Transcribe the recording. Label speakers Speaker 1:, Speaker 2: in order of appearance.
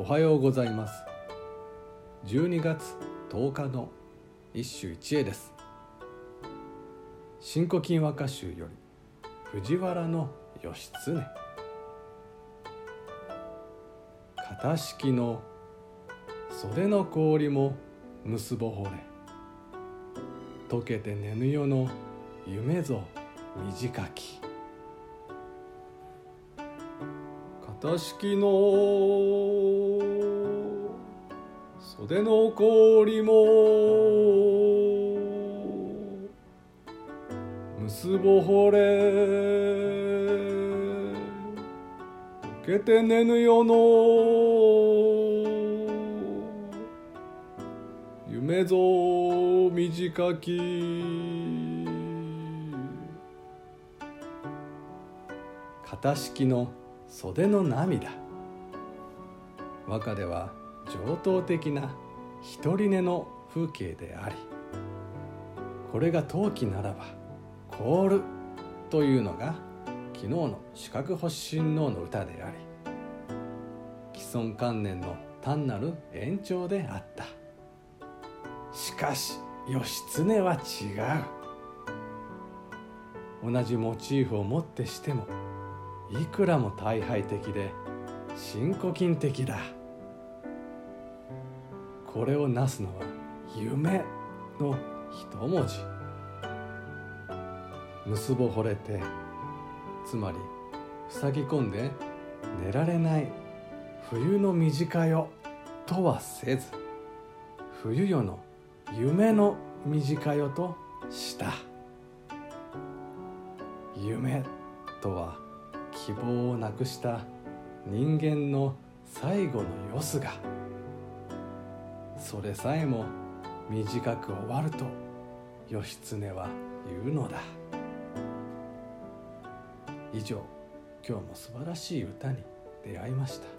Speaker 1: おはようございます。12月10日の一首一会です。新古今和歌集より藤原の義経。型式の袖の氷も結ぼほれ。溶けて寝ぬ夜の夢ぞ短き。型式の袖の氷も結ぼほれ溶けて寝ぬ夜の夢ぞ短き。型式の袖の涙。和歌では上等的な一人寝の風景でありこれが陶器ならば凍るというのが昨日の四角星親王の歌であり既存観念の単なる延長であった。しかし義経は違う。同じモチーフをもってしてもいくらも大敗的で新古今的だ。これをなすのは夢の一文字。結ぼ惚れてつまり塞ぎ込んで寝られない冬の短夜とはせず冬夜の夢の短夜とした。夢とは希望をなくした人間の最後のよすが。それさえも短く終わると義経は言うのだ。以上今日も素晴らしい歌に出会いました。